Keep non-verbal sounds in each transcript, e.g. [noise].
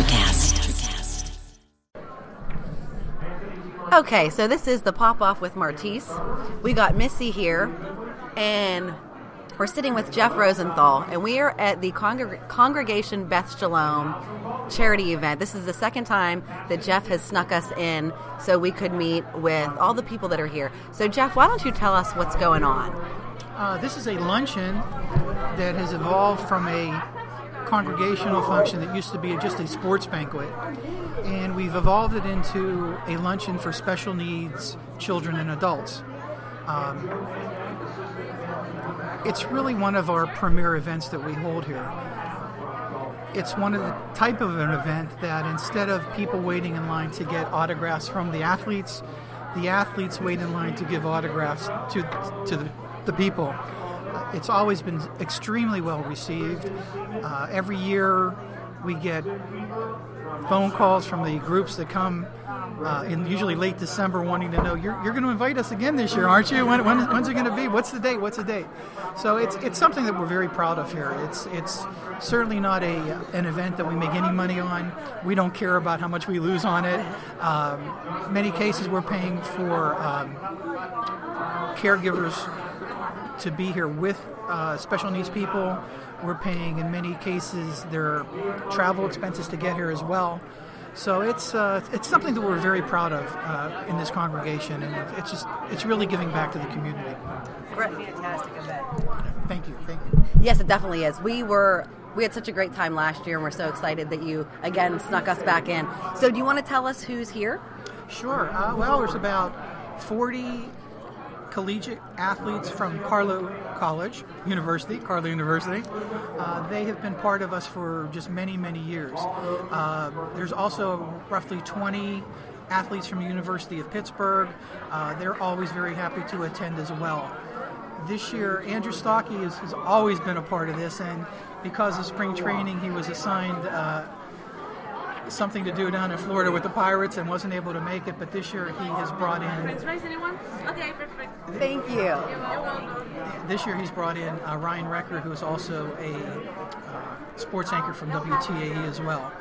Electrocast. Okay, so this is the pop off with Martise. We got Missy here, and we're sitting with Jeff Rosenthal, and we are at the Congreg- Congregation Beth Shalom charity event. This is the second time that Jeff has snuck us in so we could meet with all the people that are here. So, Jeff, why don't you tell us what's going on? Uh, this is a luncheon that has evolved from a congregational function that used to be just a sports banquet. And we've evolved it into a luncheon for special needs children and adults. Um, it's really one of our premier events that we hold here. It's one of the type of an event that instead of people waiting in line to get autographs from the athletes, the athletes wait in line to give autographs to to the, the people. It's always been extremely well received. Uh, every year, we get phone calls from the groups that come uh, in usually late December wanting to know you're, you're going to invite us again this year, aren't you? When, when, when's it going to be? What's the date? What's the date? So it's it's something that we're very proud of here. It's it's certainly not a an event that we make any money on. We don't care about how much we lose on it. Um, many cases we're paying for um, caregivers to be here with uh, special needs people. We're paying, in many cases, their travel expenses to get here as well. So it's uh, it's something that we're very proud of uh, in this congregation, and it's just it's really giving back to the community. Fantastic event. Thank you, thank you. Yes, it definitely is. We were we had such a great time last year, and we're so excited that you again snuck us back in. So, do you want to tell us who's here? Sure. Uh, well, there's about 40 collegiate athletes from Carlow College University, Carlow University. Uh, they have been part of us for just many, many years. Uh, there's also roughly 20 athletes from the University of Pittsburgh. Uh, they're always very happy to attend as well. This year, Andrew Stockey has, has always been a part of this, and because of spring training, he was assigned uh, something to do down in Florida with the Pirates and wasn't able to make it. But this year he has brought in. French anyone? Okay, perfect. Thank you. You're welcome. This year he's brought in uh, Ryan Recker, who is also a uh, sports anchor from WTAE as well.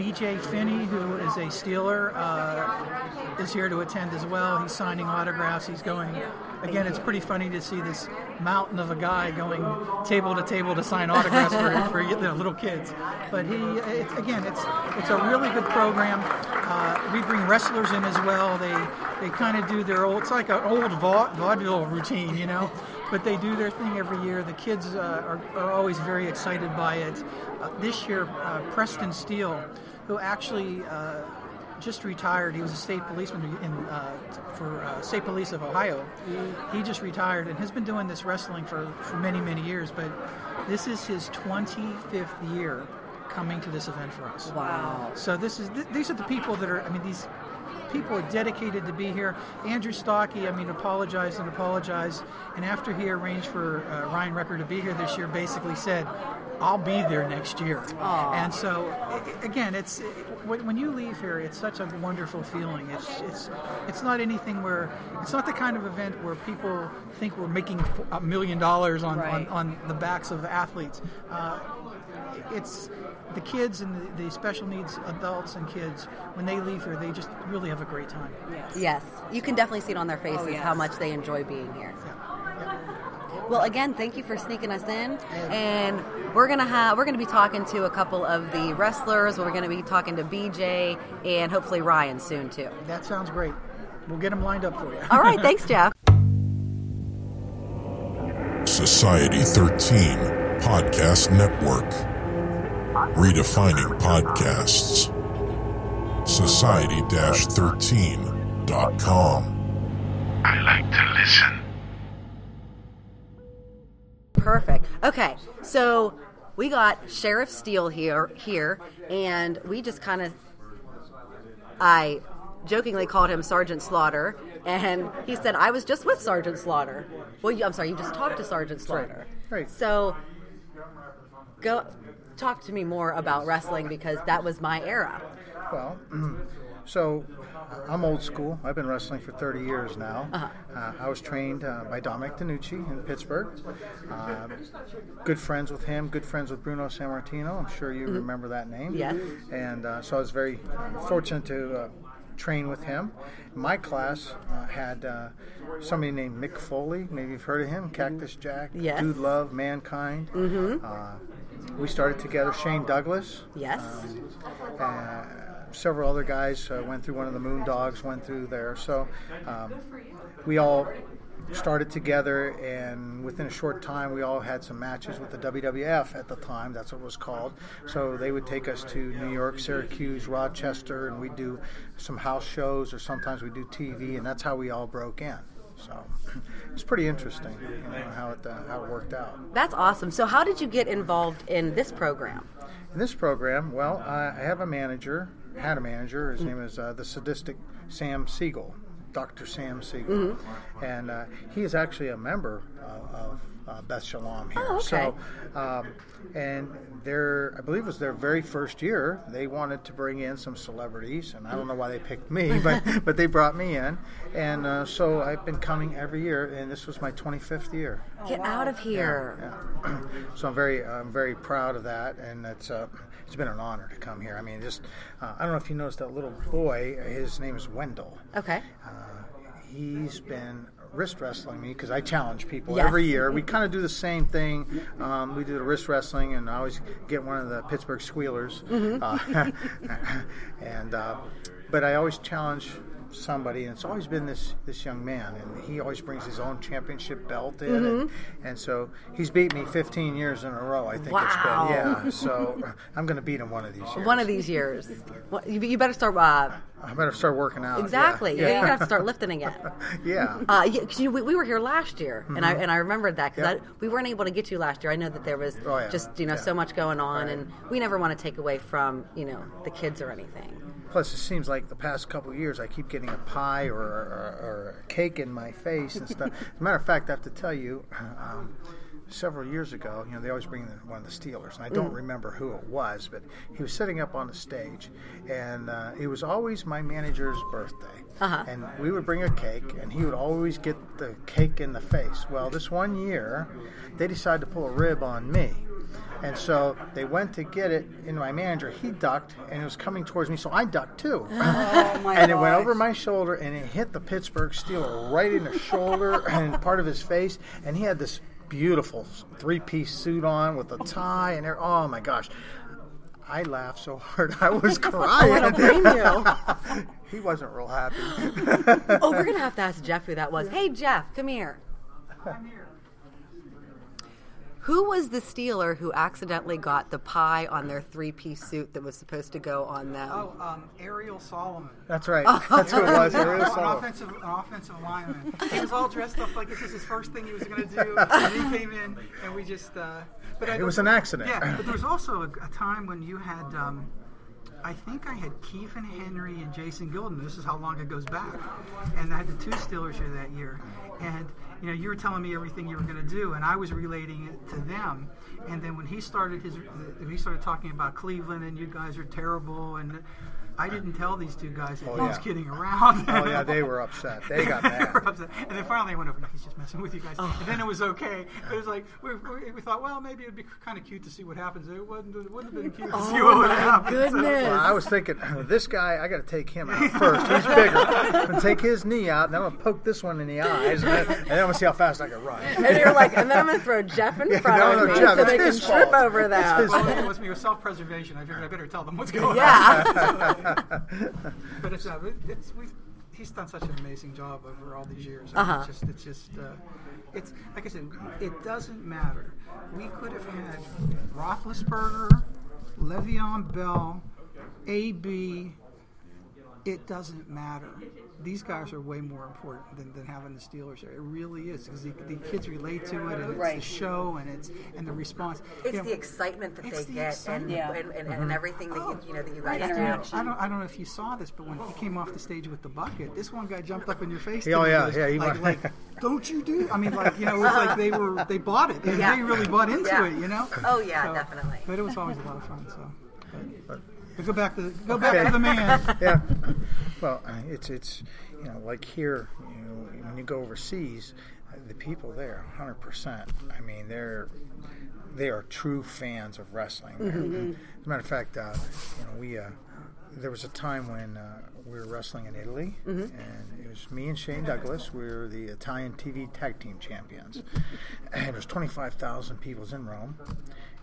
BJ Finney, who is a Steeler, uh, is here to attend as well. He's signing autographs. He's going. Again, it's pretty funny to see this mountain of a guy going table to table to sign autographs for, [laughs] for you know, little kids. But he, it's, again, it's it's a really good program. Uh, we bring wrestlers in as well. They they kind of do their old. It's like an old va- vaudeville routine, you know. But they do their thing every year. The kids uh, are, are always very excited by it. Uh, this year, uh, Preston Steele, who actually uh, just retired. He was a state policeman in, uh, for uh, state police of Ohio. He just retired and has been doing this wrestling for, for many, many years. But this is his 25th year coming to this event for us. Wow. So this is th- these are the people that are. I mean, these people are dedicated to be here. Andrew Stockey, I mean, apologized and apologized, and after he arranged for uh, Ryan Recker to be here this year, basically said, "I'll be there next year." And so, i- i- again, it's when, when you leave here, it's such a wonderful feeling. It's it's it's not anything where it's not the kind of event where people think we're making a million dollars on, on Right. on the backs of athletes. Uh, it's the kids and the, the special needs adults and kids when they leave here they just really have a great time Yes, you can definitely see it on their faces yes. how much they enjoy being here. yeah. Well, again, thank you for sneaking us in, and we're gonna have we're gonna be talking to a couple of the wrestlers. We're gonna be talking to BJ and hopefully Ryan soon too. that sounds great we'll get them lined up for you All right, thanks, [laughs] Jeff. Society 13 Podcast Network. Redefining podcasts. Society 13.com. I like to listen. Perfect. Okay, so we got Sheriff Steele here here, and we just kind of I jokingly called him Sergeant Slaughter, and he said I was just with Sergeant Slaughter. Well, you, I'm sorry, you just talked to Sergeant Slaughter. right. So go talk to me more about wrestling because that was my era. Well, [clears throat] So uh, I'm old school. I've been wrestling for 30 years now. Uh, I was trained uh, by Dominic DeNucci in Pittsburgh. Uh, good friends with him. Good friends with Bruno Sammartino. I'm sure you remember that name. Yes. And uh, so I was very fortunate to. Uh, Train with him. My class uh, had uh, somebody named Mick Foley. Maybe you've heard of him. Cactus Jack, Yes. Dude Love, Mankind. Mm-hmm. Uh, we started together. Shane Douglas, Yes. Several other guys uh, went through one of the Moondogs, went through there. So um, we all started together, and within a short time, we all had some matches with the WWF at the time. That's what it was called. So they would take us to New York, Syracuse, Rochester, and we'd do some house shows, or sometimes we do TV, and that's how we all broke in. So [clears throat] it's pretty interesting you know, how it uh, how it worked out. That's awesome. So, how did you get involved in this program? In this program, well, I I have a manager, had a manager. His name is uh, the sadistic Sam Siegel, Dr. Sam Siegel. And uh, he is actually a member of uh, Beth Shalom here. Oh, okay. So, um, and their, I believe it was their very first year, they wanted to bring in some celebrities. And I don't know why they picked me, [laughs] but, but they brought me in. And uh, so I've been coming every year, and this was my 25th year. Get out of here. Yeah. [clears throat] so I'm very, I'm very proud of that, and it's, uh, it's been an honor to come here. I mean, just, uh, I don't know if you noticed that little boy. His name is Wendell. Okay. Uh, he's been wrist wrestling me because I challenge people Yes. every year. We kind of do the same thing. Um, we do the wrist wrestling, and I always get one of the Pittsburgh Squealers. Uh, [laughs] and uh, but I always challenge somebody, and it's always been this this young man, and he always brings his own championship belt in, and, and so he's beat me 15 years in a row. I think Wow. it's been yeah. So I'm going to beat him one of these years. One of these years. What, you, you better start. Uh, I better start working out. yeah. exactly. Yeah. You're gonna start lifting again. [laughs] yeah. Uh, yeah, you, we, we were here last year, and I and I remembered that because Yep. we weren't able to get you last year. I know that there was Oh, yeah. just you know Yeah. so much going on, Right. and we never want to take away from you know the kids or anything. Plus, it seems like the past couple years, I keep getting a pie or, or, or a cake in my face and stuff. As a matter of fact, I have to tell you, um, several years ago, you know, they always bring the, one of the Steelers, and I don't remember who it was, but he was sitting up on the stage, and uh, it was always my manager's birthday. Uh-huh. And we would bring a cake, and he would always get the cake in the face. Well, this one year, they decided to pull a rib on me. And so they went to get it, and my manager, he ducked, and it was coming towards me, so I ducked too. [laughs] and it went over my shoulder, and it hit the Pittsburgh Steeler right in the shoulder [laughs] and part of his face. And he had this beautiful three piece suit on with a tie, and every- oh my gosh. I laughed so hard I was [laughs] crying. I don't blame you. he wasn't real happy. oh, we're gonna [laughs] have to ask Jeff who that was. Hey, Jeff, come here. Who was the Steeler who accidentally got the pie on their three-piece suit that was supposed to go on them? Oh, um, Ariel Solomon. That's right. That's who it was. It was [laughs] an Solomon. offensive, an offensive lineman. He was all dressed up like this was his first thing he was going to do, [laughs] and he came in, and we just. Uh, but I, It was an accident. Yeah, but there was also a, a time when you had. Um, I think I had Kevin Henry and Jason Gildon. This is how long it goes back, and I had the two Steelers here that year. And you know, you were telling me everything you were going to do, and I was relating it to them. And then when he started his, he started talking about Cleveland and you guys are terrible, and I didn't tell these two guys that Oh, he was kidding around. Oh yeah, they were upset. They got [laughs] mad. were upset. And then finally I went over, no, he's just messing with you guys. And then it was okay. But it was like, we, we, we thought, well, maybe it would be kind of cute to see what happens. It wouldn't, it wouldn't have been cute to oh, see what would happen. So- goodness. Well, I was thinking, oh, this guy, I got to take him out first. He's bigger. I'm gonna take his knee out, and I'm gonna poke this one in the eyes, and then, and then I'm gonna see how fast I can run. And you're like, and then I'm gonna throw Jeff in Yeah, front no, of no, me Jeff, so it's they can his trip over that. his them. Well, it was me with self-preservation. I figured I better tell them what's [laughs] going on. Yeah. [laughs] [laughs] But it's, uh, it's we he's done such an amazing job over all these years. Uh-huh. It's just, it's just, uh, it's like I said, it doesn't matter. We could have had Roethlisberger, Le'Veon Bell, AB. It doesn't matter. These guys are way more important than, than having the Steelers there. It really is because the, the kids relate to it, and it's the show, and it's and the response. It's You know, the excitement that they the get, and, excitement. Yeah. and, and, and mm-hmm. everything that you, oh. you know that you guys And, do. I don't, I don't know if you saw this, but when he came off the stage with the bucket, this one guy jumped up in your face. Oh, yeah, oh, yeah, and yeah, he like, like, don't you do? I mean, like, you know, it was like [laughs] they were, they bought it. They, Yeah. they really bought into Yeah. it, you know. Oh, yeah, definitely. But it was always a lot of fun. So, but, Go back to the, go back to the man. [laughs] yeah. Well, uh, it's it's you know like here, you know, when you go overseas, uh, the people there, hundred percent. I mean, they're they are true fans of wrestling. Mm-hmm. As a matter of fact, uh, you know, we uh, there was a time when uh, we were wrestling in Italy, Mm-hmm. and it was me and Shane Douglas. We were the Italian TV Tag Team Champions, and there was twenty five thousand people in Rome.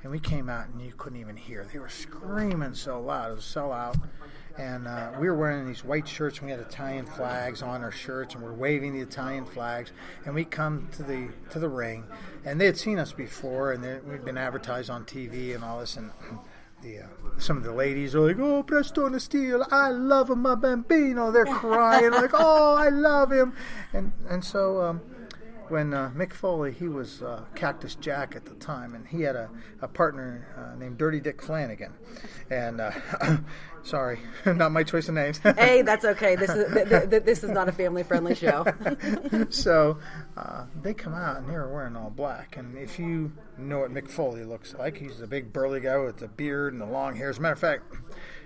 And we came out and you couldn't even hear. They were screaming so loud. It was a sellout. And uh, we were wearing these white shirts and we had Italian flags on our shirts and we're waving the Italian flags. And we come to the to the ring and they had seen us before and we'd been advertised on TV and all this. And [clears throat] the, uh, some of the ladies are like, "Oh, Prestone Steel, I love him, my bambino." They're crying like, "Oh, I love him," and and so um, when uh, Mick Foley, he was uh, Cactus Jack at the time, and he had a, a partner uh, named Dirty Dick Flanagan, and uh, [coughs] sorry, [laughs] not my choice of names. [laughs] Hey, that's okay. This is th- th- th- this is not a family friendly show. [laughs] so uh, they come out and they're wearing all black. And if you know what Mick Foley looks like, he's a big burly guy with the beard and the long hair. As a matter of fact,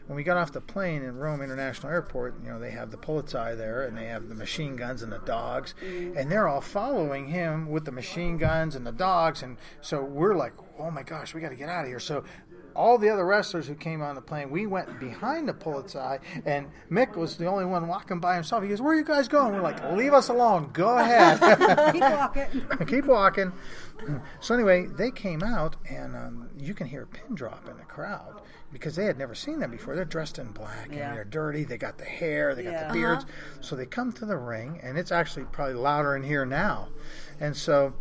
when we got off the plane in Rome International Airport, you know, they have the Polizei there and they have the machine guns and the dogs. Mm-hmm. And they're all following him with the machine guns and the dogs. And so we're like, oh my gosh, we got to get out of here. So all the other wrestlers who came on the plane, we went behind the Polizei, and Mick was the only one walking by himself. He goes, "Where are you guys going?" We're like, "Leave us alone. Go [laughs] ahead." Keep walking. [laughs] keep walking. [clears throat] So anyway, they came out, and um, you can hear a pin drop in the crowd because they had never seen them before. They're dressed in black Yeah. and they're dirty. They got the hair, they got Yeah. the beards. So they come to the ring, and it's actually probably louder in here now. And so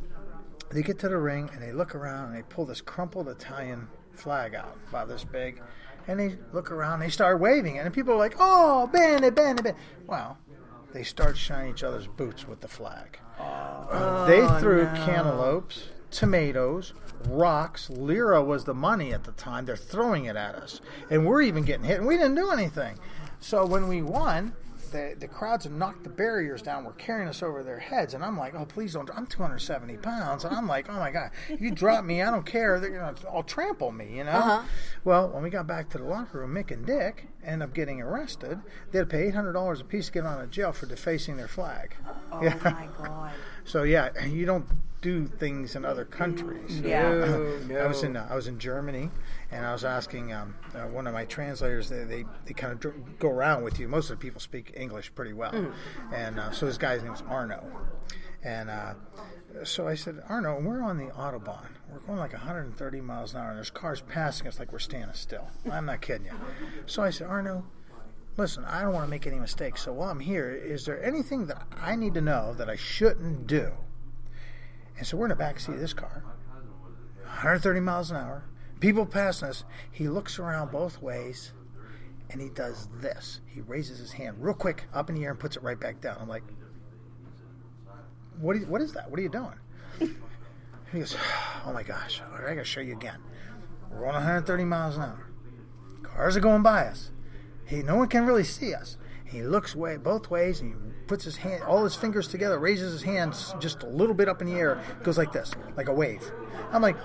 they get to the ring, and they look around, and they pull this crumpled Italian flag out, about this big. And they look around, they start waving it, and people are like, "Oh, bene, bene, bene." Well, they start shining each other's boots with the flag. Uh, they threw cantaloupes, tomatoes, rocks. Lira was the money at the time. They're throwing it at us, and we're even getting hit, and we didn't do anything. So when we won, the the crowds have knocked the barriers down. Were carrying us over their heads, and I'm like, "Oh, please don't!" I'm 270 pounds, and I'm like, "Oh my god, if you drop me, I don't care. They're gonna all trample me," you know. Uh-huh. Well, when we got back to the locker room, Mick and Dick end up getting arrested. They had to pay $800 a piece to get out of jail for defacing their flag. Oh Yeah. my god. So yeah, you don't do things in other countries. Yeah. [laughs] I was in uh, I was in Germany, and I was asking um, uh, one of my translators. They they, they kind of dr- go around with you. Most of the people speak English pretty well, and uh, so this guy's name was Arno, and. Uh, so I said, Arno, we're on the Autobahn. We're going like 130 miles an hour, and there's cars passing us like we're standing still. I'm not kidding you. So I said, Arno, listen, I don't want to make any mistakes. So while I'm here, is there anything that I need to know that I shouldn't do? And so we're in the back seat of this car, 130 miles an hour. People passing us. He looks around both ways, and he does this. He raises his hand real quick up in the air and puts it right back down. I'm like, what is, what is that? What are you doing? He goes, oh my gosh, all right, I gotta show you again. We're on 130 miles an hour. Cars are going by us. Hey, no one can really see us. He looks way both ways and he puts his hand, all his fingers together, raises his hands just a little bit up in the air, goes like this, like a wave. I'm like,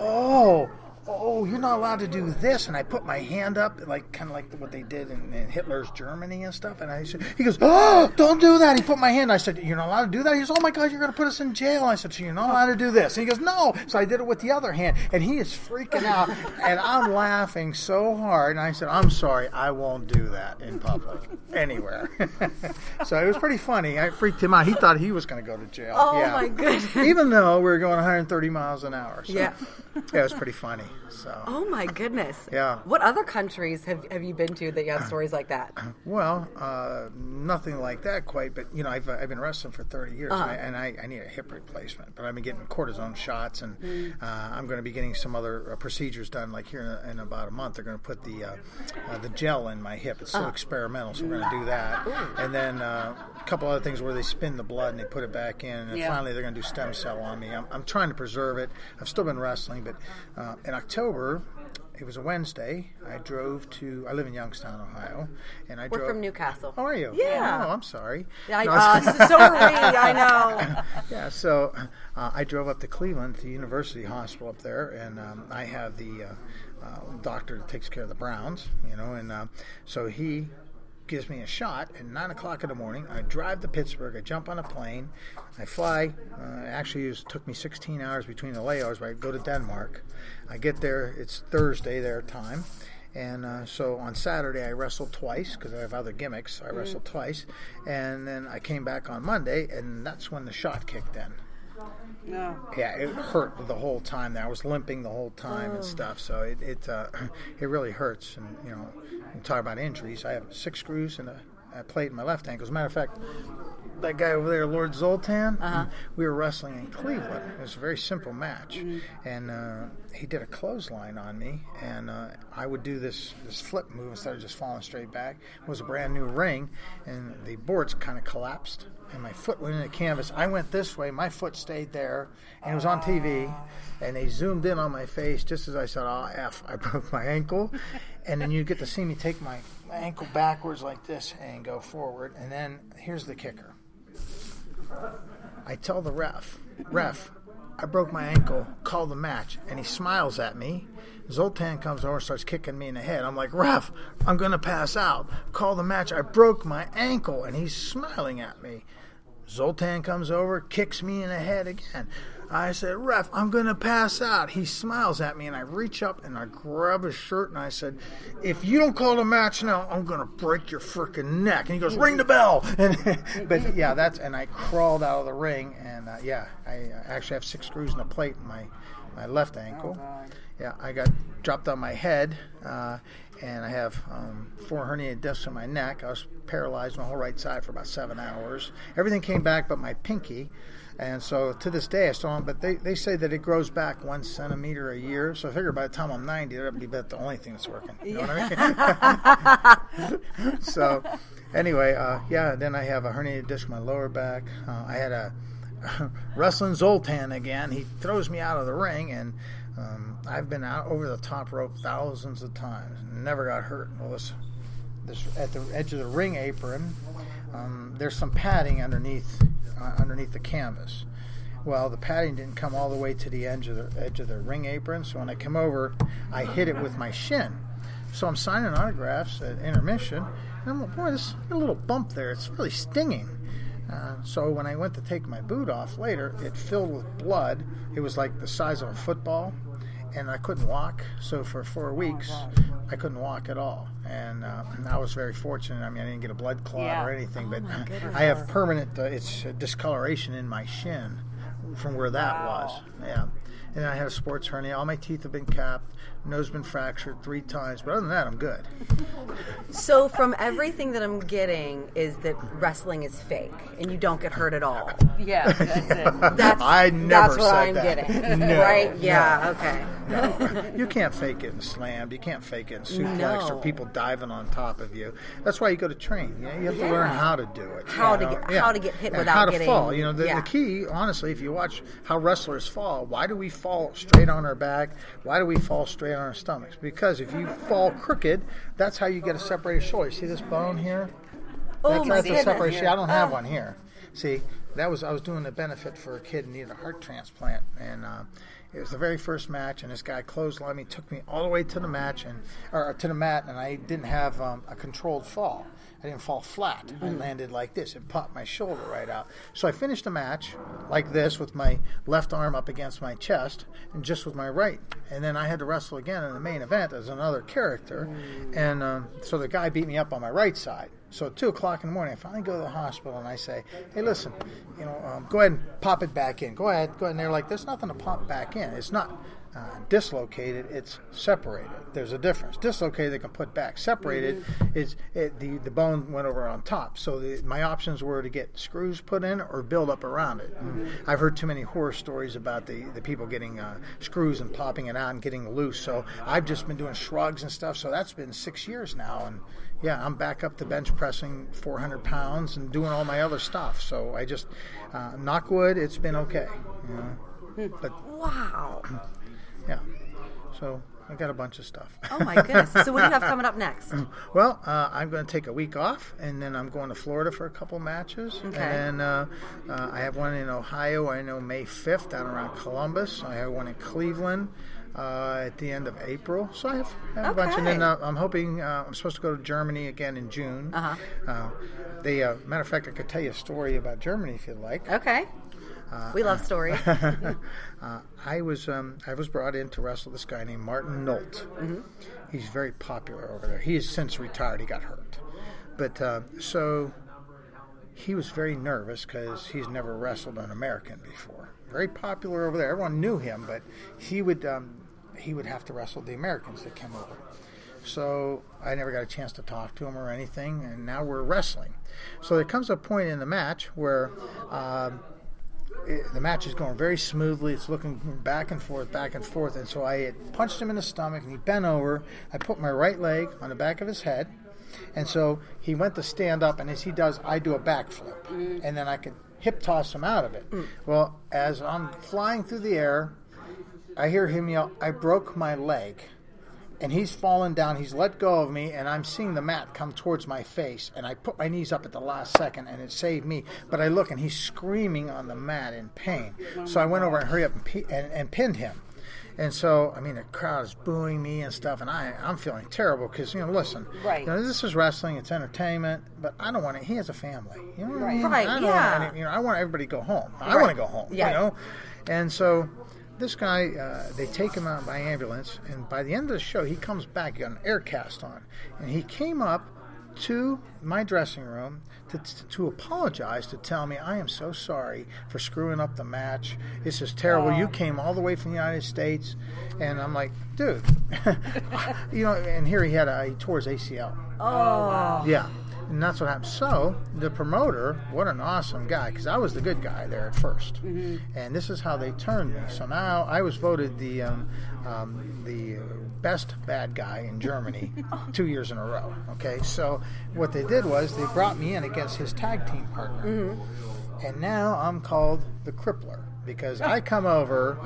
oh, oh, you're not allowed to do this. And I put my hand up, like kind of like what they did in, in Hitler's Germany and stuff. And I said, he goes, oh, don't do that. He put my hand. I said, you're not allowed to do that. He goes, oh my God, you're going to put us in jail. I said, so you're not allowed to do this. And he goes, no. So I did it with the other hand, and he is freaking out, [laughs] and I'm laughing so hard. And I said, I'm sorry, I won't do that in public anywhere. [laughs] so it was pretty funny. I freaked him out. He thought he was going to go to jail. Oh Yeah. my goodness. Even though we were going 130 miles an hour. So, Yeah. yeah, it was pretty funny. So. Oh my goodness. Yeah. What other countries have, have you been to that you have [clears throat] stories like that? Well, uh, nothing like that quite, but you know, I've, I've been wrestling for 30 years, Uh-huh. and, I, and I, I need a hip replacement. But I've been getting cortisone shots, and Mm. uh, I'm going to be getting some other uh, procedures done. Like here in, in about a month, they're going to put the uh, uh, the gel in my hip. It's still Uh-huh. experimental, so we're going to do that. And then uh, a couple other things where they spin the blood and they put it back in, and Yeah. finally they're going to do stem cell on me. I'm, I'm trying to preserve it. I've still been wrestling, but uh, in October. October, it was a Wednesday. I drove to. I live in Youngstown, Ohio, and I We're drove from Newcastle. how are you? Yeah. Oh, I'm sorry. I, No, uh, so are we. [laughs] I know. yeah, so uh, I drove up to Cleveland, to University Hospital up there, and um, I have the uh, uh, doctor that takes care of the Browns, you know, and uh, so he gives me a shot at nine o'clock in the morning. I drive to Pittsburgh. I jump on a plane. I fly. Uh, actually, it took me 16 hours between the layovers. But I go to Denmark. I get there. It's Thursday their time. And uh, so on Saturday, I wrestled twice because I have other gimmicks. I wrestled twice. And then I came back on Monday, and that's when the shot kicked in. No. Yeah, it hurt the whole time. There, I was limping the whole time and stuff. So it it uh, [clears throat] it really hurts. And you know, you talk about injuries. I have six screws and a, a plate in my left ankle. As a matter of fact, that guy over there, Lord Zoltan, we were wrestling in Cleveland. It was a very simple match, and uh, he did a clothesline on me, and uh, I would do this this flip move instead of just falling straight back. It was a brand new ring, and the boards kind of collapsed and my foot went in the canvas. I went this way, my foot stayed there, and it was on TV. And they zoomed in on my face just as I said, "Oh f!" I [laughs] broke my ankle, and then you get to see me take my, my ankle backwards like this and go forward. And then here's the kicker: I tell the ref, "Ref, I broke my ankle. Call the match." And he smiles at me. Zoltan comes over and starts kicking me in the head. I'm like, ref, I'm going to pass out. Call the match. I broke my ankle. And he's smiling at me. Zoltan comes over, kicks me in the head again. I said, Ref, I'm going to pass out. He smiles at me, and I reach up and I grab his shirt and I said, If you don't call the match now, I'm going to break your freaking neck. And he goes, Ring the bell. [laughs] And, but yeah, that's, and I crawled out of the ring, and uh, yeah, I uh, actually have six screws and a plate in my, my left ankle. Yeah, I got dropped on my head, uh, and I have um, four herniated discs in my neck. I was paralyzed my whole right side for about seven hours. Everything came back but my pinky. And so to this day, I still don't, but they, they say that it grows back one centimeter a year. So I figure by the time I'm 90, that'll be about the only thing that's working. You know what I mean? [laughs] so anyway, uh, yeah, then I have a herniated disc in my lower back. Uh, I had a [laughs] wrestling Zoltan again. He throws me out of the ring, and um, I've been out over the top rope thousands of times, never got hurt. Well, this, this at the edge of the ring apron, um, there's some padding underneath uh, underneath the canvas. Well, the padding didn't come all the way to the edge of the edge of the ring apron, so when I come over, I hit it with my shin. So I'm signing autographs at intermission, and I'm like, boy, this a little bump there. It's really stinging. Uh, so when I went to take my boot off later, it filled with blood. It was like the size of a football, and I couldn't walk. So for four weeks, I couldn't walk at all. And, uh, and I was very fortunate. I mean, I didn't get a blood clot Yeah. or anything, but [laughs] I have permanent. Uh, it's discoloration in my shin from where that was. Yeah. And I had a sports hernia. All my teeth have been capped. Nose been fractured three times. But other than that, I'm good. So from everything that I'm getting is that wrestling is fake and you don't get hurt at all. [laughs] Yeah, that's it. That's I never that's what said I'm that. getting. No, [laughs] right? no. Yeah. Okay. No, you can't fake it in slammed. You can't fake it in suplex No. or people diving on top of you. That's why you go to train. You, know, you have to learn how to do it. How to know? get- how to get hit And without how to getting- fall. You know, the, yeah. the key, honestly, if you watch how wrestlers fall, why do we fall straight on our back? Why do we fall straight on our stomachs? Because if you fall crooked, that's how you get a separated shoulder. See this bone here? Oh That's, my that's a separation. I don't have Oh. one here. See, that was I was doing a benefit for a kid who needed a heart transplant, and uh, it was the very first match. And this guy clotheslined me, took me all the way to the match and or to the mat, and I didn't have um, a controlled fall. I didn't fall flat. I landed like this and popped my shoulder right out. So I finished the match like this with my left arm up against my chest and just with my right. And then I had to wrestle again in the main event as another character. And um, so the guy beat me up on my right side. So at two o'clock in the morning, I finally go to the hospital and I say, "Hey, listen, you know, um, go ahead and pop it back in. Go ahead, go ahead." And they're like, "There's nothing to pop back in. It's not uh, dislocated. It's separated. There's a difference. Dislocated, they can put back. Separated is it, the the bone went over on top. So the, my options were to get screws put in or build up around it. And I've heard too many horror stories about the the people getting uh, screws and popping it out and getting loose. So I've just been doing shrugs and stuff. So that's been six years now, and yeah, I'm back up to bench pressing 400 pounds and doing all my other stuff. So I just, uh, knock wood, it's been okay. You know? But Wow. Yeah, so I got a bunch of stuff. Oh my goodness. So what do you have coming up next? [laughs] Well, uh, I'm going to take a week off, and then I'm going to Florida for a couple matches. Okay. And then uh, uh, I have one in Ohio. I know May 5th down around Columbus. I have one in Cleveland. uh, at the end of April. So I have, I have a bunch, and then uh, I'm hoping uh, I'm supposed to go to Germany again in June. Uh-huh. Uh, the uh, matter of fact, I could tell you a story about Germany if you'd like. Okay. We love stories. [laughs] uh, I was um, I was brought in to wrestle this guy named Martin Nolt. He's very popular over there. He has since retired. He got hurt, but uh, so he was very nervous because he's never wrestled an American before. Very popular over there. Everyone knew him, but he would um, he would have to wrestle the Americans that came over. So I never got a chance to talk to him or anything, and now we're wrestling. So there comes a point in the match where. Um, it, the match is going very smoothly. It's looking back and forth, back and forth. And so I had punched him in the stomach, and he bent over. I put my right leg on the back of his head, and so he went to stand up. And as he does, I do a backflip, mm. and then I could hip toss him out of it. Mm. Well, as I'm flying through the air, I hear him yell, "I broke my leg." And he's fallen down. He's let go of me, and I'm seeing the mat come towards my face. And I put my knees up at the last second, and it saved me. But I look, and he's screaming on the mat in pain. So I went over and hurry up and, and, and pinned him. And so, I mean, the crowd is booing me and stuff, and I, I'm feeling terrible because, you know, listen, Right. you know, this is wrestling, it's entertainment, but I don't want to. He has a family, you know what I Right. mean? Right, I yeah. Want any, you know, I want everybody to go home. I want to go home, Yeah. you know. And so, this guy, uh, they take him out by ambulance, and by the end of the show, he comes back. He got an air cast on, and he came up to my dressing room to, to apologize, to tell me, I am so sorry for screwing up the match. This is terrible. You came all the way from the United States. And I'm like, dude, [laughs] you know, and here he had a, he tore his ACL. Oh. Yeah. And that's what happened. So the promoter, what an awesome guy, because I was the good guy there at 1st and this is how they turned me. So now I was voted the um, um, the best bad guy in Germany [laughs] two years in a row. Okay, so what they did was they brought me in against his tag team partner, and now I'm called the Crippler. Because I come over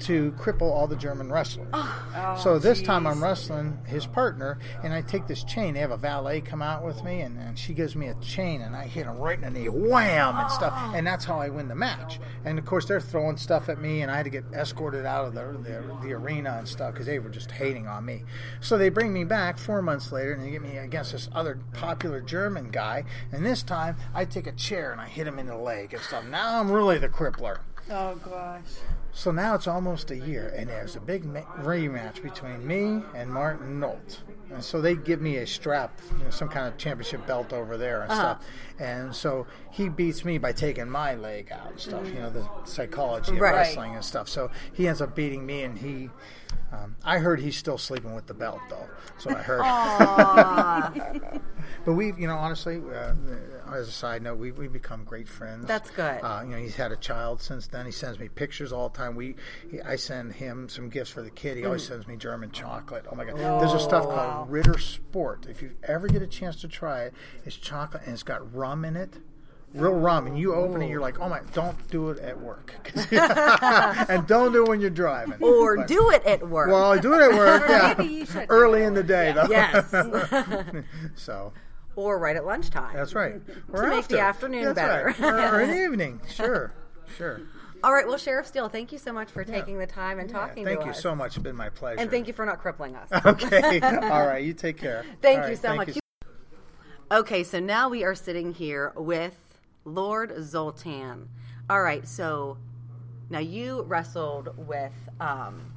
to cripple all the German wrestlers. Oh, so this time I'm wrestling his partner, and I take this chain. They have a valet come out with me, and, and she gives me a chain, and I hit him right in the knee, wham, and stuff. Oh. And that's how I win the match. And of course, they're throwing stuff at me, and I had to get escorted out of the, the, the arena and stuff because they were just hating on me. So they bring me back four months later, and they get me against this other popular German guy. And this time, I take a chair and I hit him in the leg and stuff. Now I'm really the crippler. Oh gosh. So now it's almost a year, and there's a big ma- rematch between me and Martin Nolt. And so they give me a strap, you know, some kind of championship belt over there and stuff. And so he beats me by taking my leg out and stuff, you know, the psychology of Right. wrestling and stuff. So he ends up beating me, and he. Um, I heard he's still sleeping with the belt, though. So I heard. [laughs] But we've, you know, honestly, uh, as a side note, we we've become great friends. That's good. Uh, you know, he's had a child since then. He sends me pictures all the time. We, he, I send him some gifts for the kid. He Mm. always sends me German chocolate. Oh my God! There's a stuff called Ritter Sport. If you ever get a chance to try it, it's chocolate and it's got rum in it. Real rum, and you open it, you're like, "Oh my!" Don't do it at work, [laughs] and don't do it when you're driving. Or But- do it at work. Well, do it at work. [laughs] yeah. maybe you should Early in the day, though. yes. [laughs] so or right at lunchtime. that's right. Or [laughs] To make the afternoon That's better. right. Or, or in the [laughs] evening. Sure, sure. All right. Well, Sheriff Steele, thank you so much for taking the time and Yeah, talking thank to you us. so much. It's been my pleasure. And thank you for not crippling us. [laughs] Okay. All right. You take care. Thank All you right, so thank much. you. Okay, so now we are sitting here with Lord Zoltan. All right, so now you wrestled with um,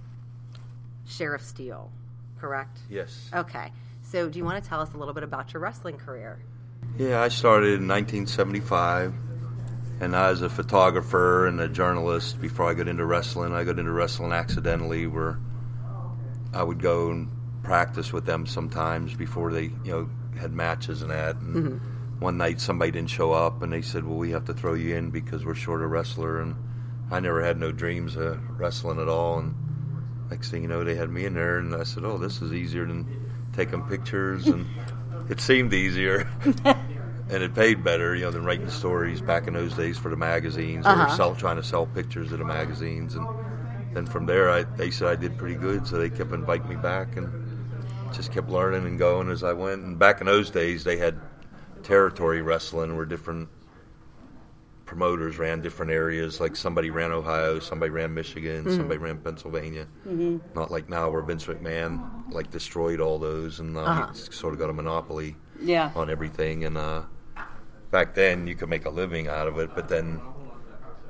Sheriff Steele, correct? Yes. Okay, so do you want to tell us a little bit about your wrestling career? Yeah, I started in 1975, and I was a photographer and a journalist before I got into wrestling. I got into wrestling accidentally, where I would go and practice with them sometimes before they, you know, had matches and that. And mm-hmm. one night somebody didn't show up, and they said, "Well, we have to throw you in because we're short a wrestler." And I never had no dreams of wrestling at all. And next thing you know, they had me in there, and I said, "Oh, this is easier than taking pictures." And it seemed easier. [laughs] and it paid better, you know, than writing stories back in those days for the magazines or uh-huh. sell, trying to sell pictures to the magazines. And then from there, I, they said I did pretty good, so they kept inviting me back and just kept learning and going as I went. And back in those days, they had territory wrestling, where different promoters ran different areas. Like somebody ran Ohio, somebody ran Michigan, somebody ran Pennsylvania. Mm-hmm. Not like now where Vince McMahon like destroyed all those and uh, he's sort of got a monopoly Yeah. on everything. And uh, back then, you could make a living out of it. But then,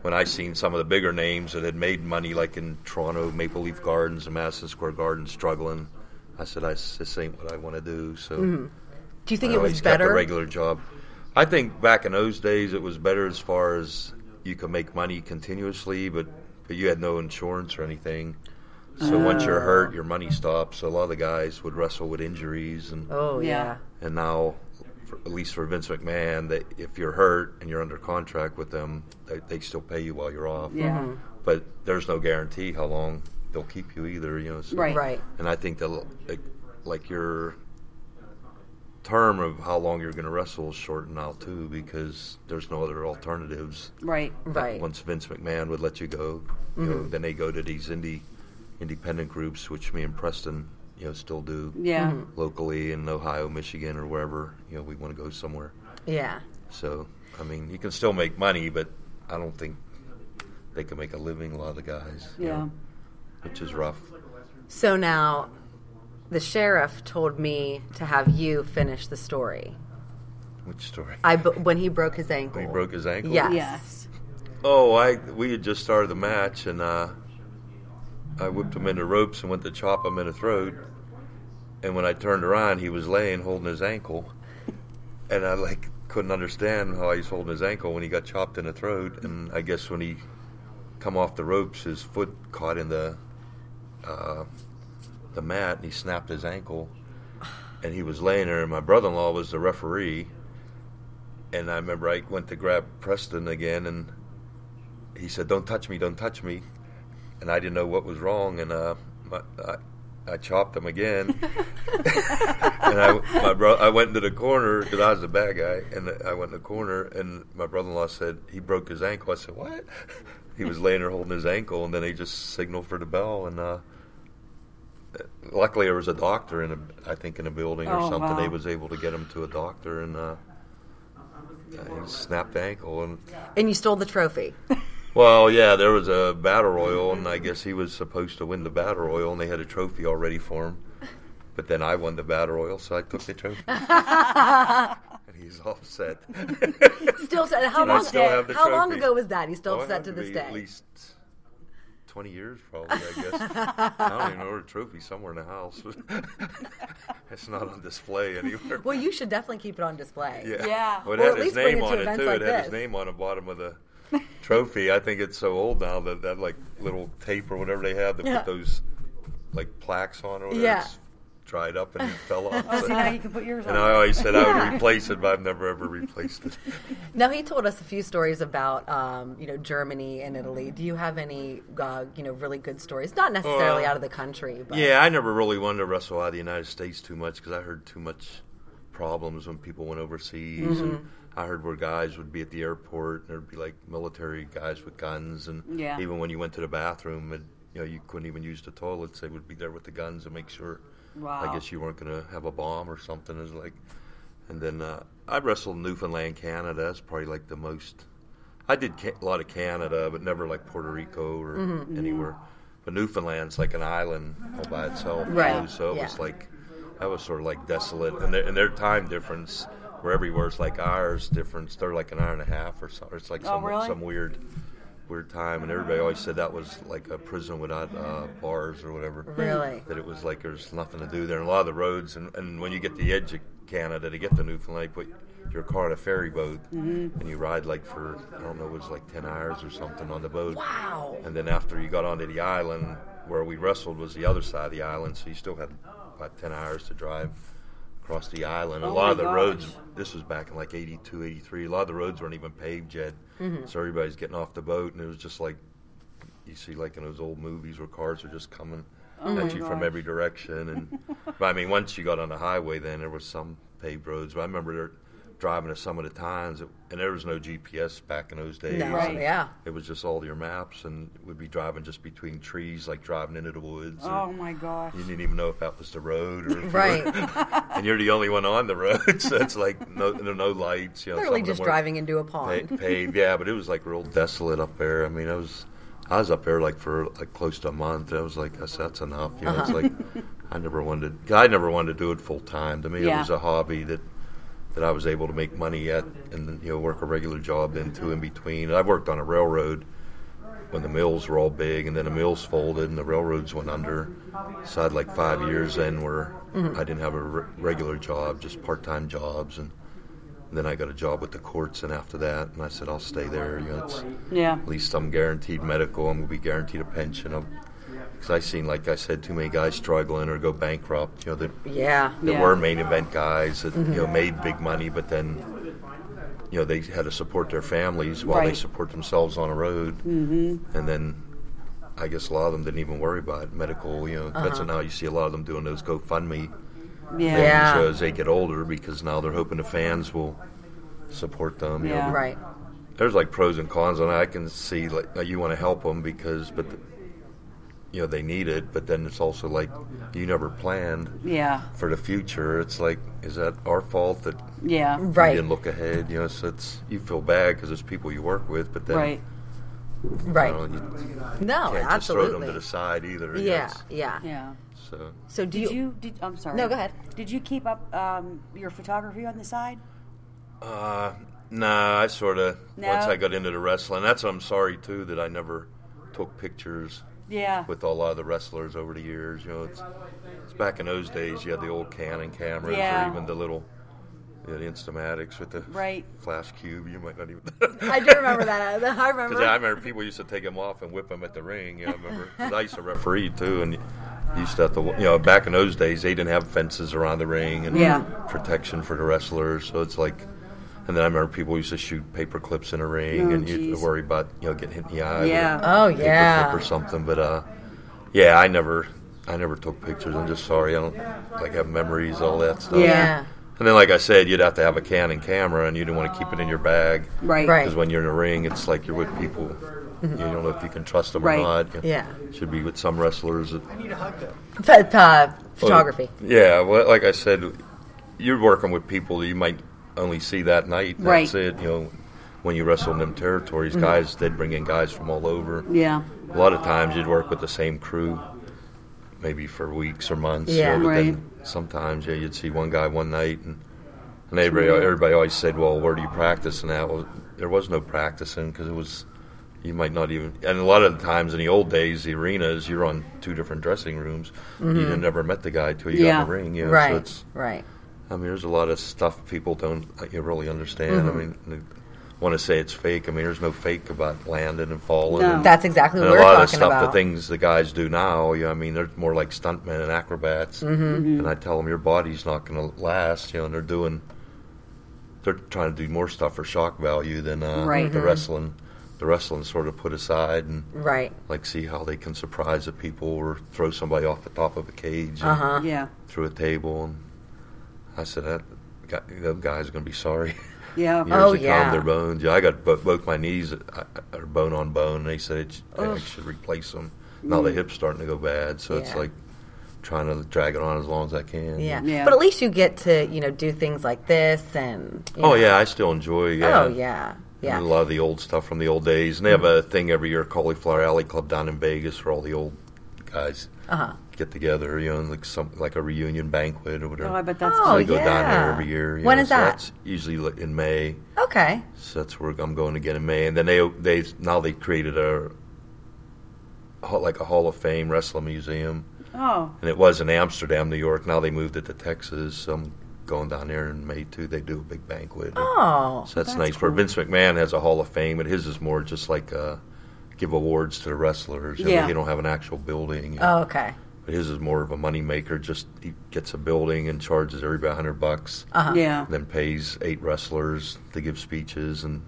when I seen some of the bigger names that had made money, like in Toronto, Maple Leaf Gardens and Madison Square Garden, struggling, I said, I, "This ain't what I want to do." So, Do you think I it was always kept a better? regular job. I think back in those days, it was better as far as you could make money continuously, but but you had no insurance or anything. So once you're hurt, your money stops. So a lot of the guys would wrestle with injuries and Oh yeah. Yeah. and now, for, at least for Vince McMahon, that if you're hurt and you're under contract with them, they, they still pay you while you're off. Yeah. Mm-hmm. But there's no guarantee how long they'll keep you either. You know. So, Right. Right. And I think that like, like your term of how long you're going to wrestle is shortened now too because there's no other alternatives. Right. Right. Once Vince McMahon would let you go, you know, then they go to these indie independent groups, which me and Preston, you know, still do Yeah. Mm-hmm. locally in Ohio, Michigan, or wherever you know we want to go somewhere. Yeah. So I mean, you can still make money, but I don't think they can make a living. A lot of the guys, you Yeah. know, which is rough. So now, the sheriff told me to have you finish the story. Which story? I when he broke his ankle. When He broke his ankle. Yes. Yes. Oh, I we had just started the match, and uh, I whipped him into ropes and went to chop him in the throat. And when I turned around, he was laying holding his ankle, and I like couldn't understand how he was holding his ankle when he got chopped in the throat. And I guess when he come off the ropes, his foot caught in the uh, the mat, and he snapped his ankle. And he was laying there, and my brother-in-law was the referee. And I remember I went to grab Preston again, and he said, "Don't touch me, don't touch me," and I didn't know what was wrong, and uh, my, I, I chopped him again, [laughs] and I my bro- I went into the corner because I was the bad guy, and I went in the corner, and my brother-in-law said he broke his ankle. I said, "What?" [laughs] He was laying there holding his ankle, and then they just signaled for the bell, and uh, luckily there was a doctor in a, I think in a building or Oh, something. wow. They was able to get him to a doctor, and uh, he snapped the ankle, and And you stole the trophy. [laughs] well, yeah, there was a battle royal, and I guess he was supposed to win the battle royal, and they had a trophy already for him. But then I won the battle royal, so I took the trophy. [laughs] and he's all upset. Still set. [laughs] How long? still have the how long ago was that? He's still Oh, upset to this be day. At least twenty years, probably. I guess. I don't even know the trophy somewhere in the house. [laughs] it's not on display anywhere. Well, you should definitely keep it on display. Yeah. Yeah. Well, it Or had at his least bring name it to on it events too. like it had this. his name on the bottom of the [laughs] trophy. I think it's so old now that that like little tape or whatever they have to Yeah. put those like plaques on or whatever. Yeah. It's dried up and it [laughs] fell off. Oh, So- see, now you can put yours and on. I always said I would replace it, but I've never ever replaced it. [laughs] Now he told us a few stories about, um, you know, Germany and Italy. Do you have any, uh, you know, really good stories? Not necessarily Uh, out of the country, but Yeah, I never really wanted to wrestle out of the United States too much because I heard too much problems when people went overseas, and Mm-hmm. I heard where guys would be at the airport and there'd be like military guys with guns, and Yeah. even when you went to the bathroom and you know you couldn't even use the toilets, they would be there with the guns and make sure. Wow. I guess you weren't going to have a bomb or something. Is like, and then uh, I wrestled Newfoundland, Canada. That's probably like the most. I did ca- a lot of Canada, but never like Puerto Rico or Mm-hmm. anywhere. But Newfoundland's like an island all by itself, Right, too. So it yeah. was like that was sort of like desolate, and their, and their time difference, where everywhere's like ours difference. They're like an hour and a half or so. It's like Oh, some really? some weird weird time, and everybody always said that was like a prison without uh, bars or whatever really. that it was like there's nothing to do there. And a lot of the roads, and, and when you get to the edge of Canada to get to Newfoundland, you put your car on a ferry boat, Mm-hmm. and you ride like for I don't know, it was like ten hours or something on the boat. Wow. And then after you got onto the island where we wrestled was the other side of the island, so you still had about ten hours to drive across the island. a Oh lot of the gosh. roads, this was back in like 82, 83, a lot of the roads weren't even paved yet. Mm-hmm. So everybody's getting off the boat, and it was just like you see like in those old movies where cars are just coming Oh at you from every direction. And but I mean, once you got on the highway, then there was some paved roads. But I remember there, driving to some of the times, it, and there was no GPS back in those days. No, Right. yeah. It was just all your maps, and we'd be driving just between trees, like driving into the woods. Oh my gosh. You didn't even know if that was the road, or if you were- Right. [laughs] and you're the only one on the road, [laughs] so it's like no, no, no lights. You know, Literally some of them just driving into a pa- pond. paved, yeah, but it was like real desolate up there. I mean, I was, I was up there like for like close to a month. I was like, I said, that's enough. You know, it's Uh-huh. like I never wanted, To, I never wanted to do it full time. To me, Yeah. it was a hobby that that I was able to make money at, and you know, work a regular job then too in between. I've worked on a railroad when the mills were all big, and then the mills folded and the railroads went under. So I had like five years then where Mm-hmm. I didn't have a re- regular job, just part time jobs, and then I got a job with the courts, and after that, and I said I'll stay there. You know, it's, Yeah. at least I'm guaranteed medical. I'm gonna be guaranteed a pension. Because I seen, like I said, too many guys struggling or go bankrupt. You know, that Yeah. there Yeah. were main event guys that you Mm-hmm. know made big money, but then you know they had to support their families while they Right. support themselves on the road, mm-hmm. and then. I guess a lot of them didn't even worry about medical. You know, that's Uh-huh. now you see a lot of them doing those GoFundMe Yeah. Yeah. shows as they get older because now they're hoping the fans will support them. You know, Yeah. Right. there's like pros and cons on it. I can see like you want to help them because, but the, you know they need it. But then it's also like you never planned Yeah. for the future. It's like, is that our fault that Yeah. you Right. didn't look ahead? You know, so it's you feel bad because it's people you work with, but then Right. Right. you, know, you No, can't just throw them to the side either. Yeah. it's- Yeah. Yeah. So So do Did you? you? Did I'm sorry. No, go ahead. Did you keep up um, your photography on the side? Uh, nah, I sort of No? once I got into the wrestling. That's what I'm sorry too that I never took pictures Yeah. with a lot of the wrestlers over the years. You know, it's, it's back in those days. You had the old Canon cameras, Yeah. or even the little yeah, the Instamatics with the Right. flash cube. You might not even. [laughs] I do remember that. I remember. [laughs] Because I remember people used to take them off and whip them at the ring. You know, I remember 'cause I used to referee too, and you used to have to. You know, back in those days, they didn't have fences around the ring and Yeah. protection for the wrestlers. So it's like, and then I remember people used to shoot paper clips in a ring, Oh, and you'd geez. worry about you know getting hit in the eye. Yeah. Oh, paper yeah. clip or something. But uh, yeah, I never, I never took pictures. I'm just sorry. I don't like have memories, all that stuff. yeah. And then, like I said, you'd have to have a Canon camera, and you didn't want to keep it in your bag. Right. Right. Because when you're in a ring, it's like you're with people. You don't know if you can trust them Right. or not. Yeah. Should be with some wrestlers. That, I need a hug though. Ph- uh, photography. yeah. Well, like I said, you're working with people that you might only see that night. and That's Right. it. You know, when you wrestle in them territories, Mm-hmm. guys, they'd bring in guys from all over. Yeah. A lot of times you'd work with the same crew, maybe for weeks or months. you Yeah. know, but Right. then sometimes, yeah, you'd see one guy one night, and, and everybody, everybody always said, "Well, where do you practice?" And that well, there was no practicing because it was you might not even. And a lot of the times in the old days, the arenas you're on two different dressing rooms. You never met the guy till you Yeah. got in the ring. You know, Mm-hmm. Right. So right. I mean, there's a lot of stuff people don't like, you really understand. Mm-hmm. I mean. They, Want to say it's fake? I mean, there's no fake about landing and falling. No. and- That's exactly what and a we're lot of stuff, about. the things the guys do now, you know, I mean, they're more like stuntmen and acrobats. Mm-hmm. And I tell them your body's not going to last, you know, and they're doing, they're trying to do more stuff for shock value than uh, Right. the wrestling. The wrestling sort of put aside and Right. like see how they can surprise the people or throw somebody off the top of a cage Uh huh. Yeah. through a table. And I said that guy, them guys are going to be sorry. [laughs] Yeah. years Oh, to yeah. calm their bones. Yeah, I got both my knees uh, are bone on bone, and they said it I should replace them. Now the hip's starting to go bad, so it's like trying to drag it on as long as I can. Yeah. Yeah. But at least you get to you know do things like this and. Oh know. yeah, I still enjoy. Yeah. Oh yeah. Yeah. And a lot of the old stuff from the old days, and they have a thing every year, Cauliflower Alley Club down in Vegas, where all the old guys Uh huh. Get together. You know, like some like a reunion banquet or whatever. Oh, I bet that's Oh, they go down there yeah. every year. When know, is so that? That's usually in May. Okay. So that's where I'm going again in May. And then they they now they created a hall- like a Hall of Fame wrestling museum, Oh. and it was in Amsterdam, New York. Now they moved it to Texas. So I'm going down there in May too. They do a big banquet. Oh. so that's, that's nice. Where. Vince McMahon has a Hall of Fame, but his is more just like uh, give awards to the wrestlers. Yeah. He don't have an actual building. Oh, okay. But his is more of a money maker. Just he gets a building and charges everybody a hundred bucks Uh-huh. Yeah. then pays eight wrestlers to give speeches and